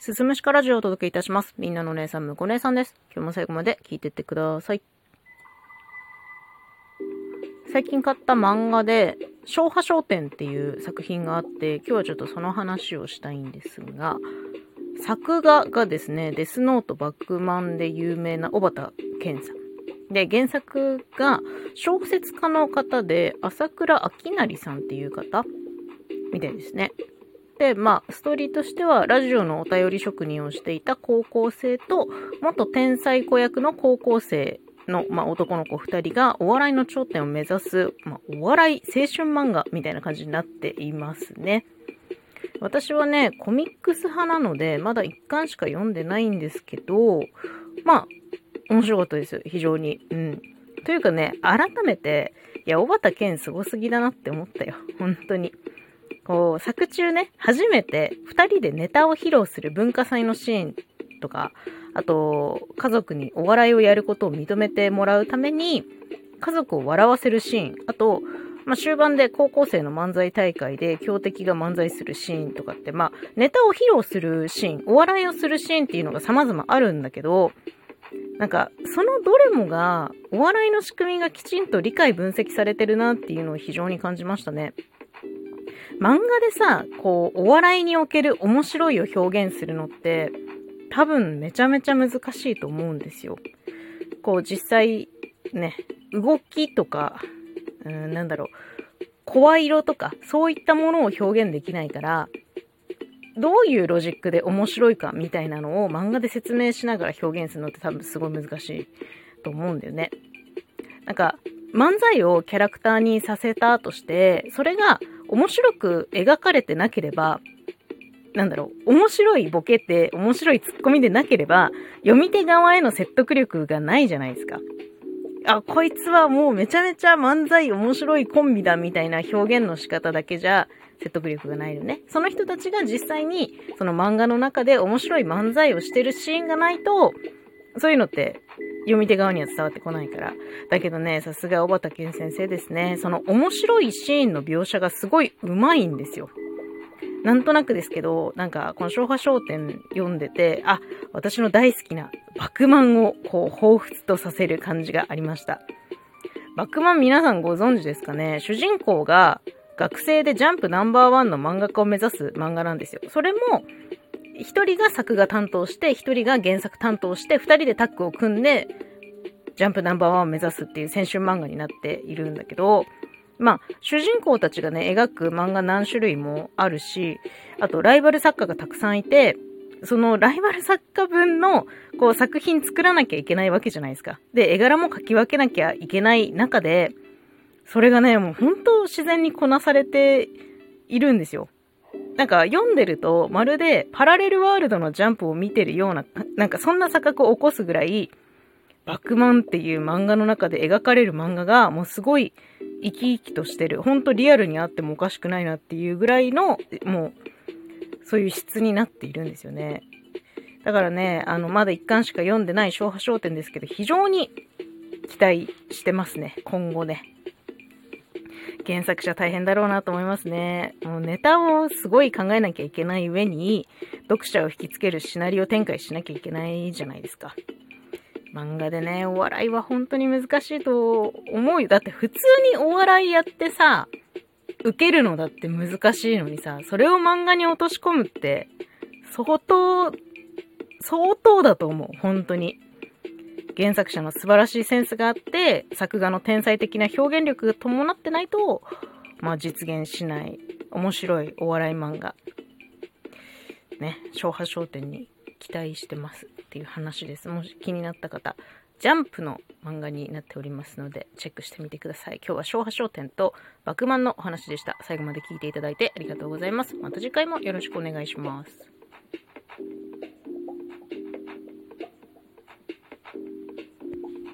すすむしかラジオをお届けいたします。みんなのお姉さん、むこ姉さんです。今日も最後まで聞いてってください。最近買った漫画で、昭和商店っていう作品があって、今日はちょっとその話をしたいんですが、作画がですね、デスノートバックマンで有名な小畑健さん。で、原作が小説家の方で、朝倉明成さんっていう方みたいですね。で、まあ、ストーリーとしては、ラジオのお便り職人をしていた高校生と、元天才子役の高校生の、まあ、男の子二人がお笑いの頂点を目指す、まあ、お笑い青春漫画みたいな感じになっていますね。私はね、コミックス派なので、まだ一巻しか読んでないんですけど、まあ、面白かったです。非常に。うん。というかね、改めて、いや、小畑健すごすぎだなって思ったよ。本当に。こう、作中ね、初めて二人でネタを披露する文化祭のシーンとか、あと、家族にお笑いをやることを認めてもらうために、家族を笑わせるシーン、あと、まあ、終盤で高校生の漫才大会で強敵が漫才するシーンとかって、まあ、ネタを披露するシーン、お笑いをするシーンっていうのが様々あるんだけど、なんか、そのどれもが、お笑いの仕組みがきちんと理解分析されてるなっていうのを非常に感じましたね。漫画でさ、こう、お笑いにおける面白いを表現するのって、多分めちゃめちゃ難しいと思うんですよ。こう、実際、ね、動きとか、うん、なんだろう、声色とか、そういったものを表現できないから、どういうロジックで面白いかみたいなのを漫画で説明しながら表現するのって多分すごい難しいと思うんだよね。なんか、漫才をキャラクターにさせたとして、それが面白く描かれてなければ、なんだろう、面白いボケて面白いツッコミでなければ、読み手側への説得力がないじゃないですか。あ、こいつはもうめちゃめちゃ漫才面白いコンビだみたいな表現の仕方だけじゃ説得力がないよね。その人たちが実際にその漫画の中で面白い漫才をしてるシーンがないと、そういうのって読み手側には伝わってこないから。だけどね、さすが小畑健先生ですね。その面白いシーンの描写がすごい上手いんですよ。なんとなくですけど、なんか、この昭和商店読んでて、あ、私の大好きなバクマンをこう、彷彿とさせる感じがありました。バクマン皆さんご存知ですかね？主人公が学生でジャンプナンバーワンの漫画家を目指す漫画なんですよ。それも、一人が作画担当して、一人が原作担当して、二人でタッグを組んで、ジャンプナンバーワンを目指すっていう青春漫画になっているんだけど、まあ、主人公たちがね、描く漫画何種類もあるし、あとライバル作家がたくさんいて、そのライバル作家分のこう作品作らなきゃいけないわけじゃないですか。で、絵柄も描き分けなきゃいけない中で、それがね、もう本当自然にこなされているんですよ。なんか読んでると、まるでパラレルワールドのジャンプを見てるような、なんかそんな錯覚を起こすぐらい、バックマンっていう漫画の中で描かれる漫画が、もうすごい生き生きとしてる。ほんとリアルにあってもおかしくないなっていうぐらいの、もう、そういう質になっているんですよね。だからね、あの、まだ一巻しか読んでない昭和商店ですけど、非常に期待してますね。今後ね。原作者大変だろうなと思いますね。もうネタをすごい考えなきゃいけない上に、読者を引きつけるシナリオ展開しなきゃいけないじゃないですか。漫画でね、お笑いは本当に難しいと思うよ。だって普通にお笑いやってさ、受けるのだって難しいのにさ、それを漫画に落とし込むって、相当、相当だと思う。本当に。原作者の素晴らしいセンスがあって、作画の天才的な表現力が伴ってないと、まあ実現しない面白いお笑い漫画。ね、昭和商店に期待してますっていう話です。もし気になった方、ジャンプの漫画になっておりますので、チェックしてみてください。今日は昭和商店とバクマンのお話でした。最後まで聞いていただいてありがとうございます。また次回もよろしくお願いします。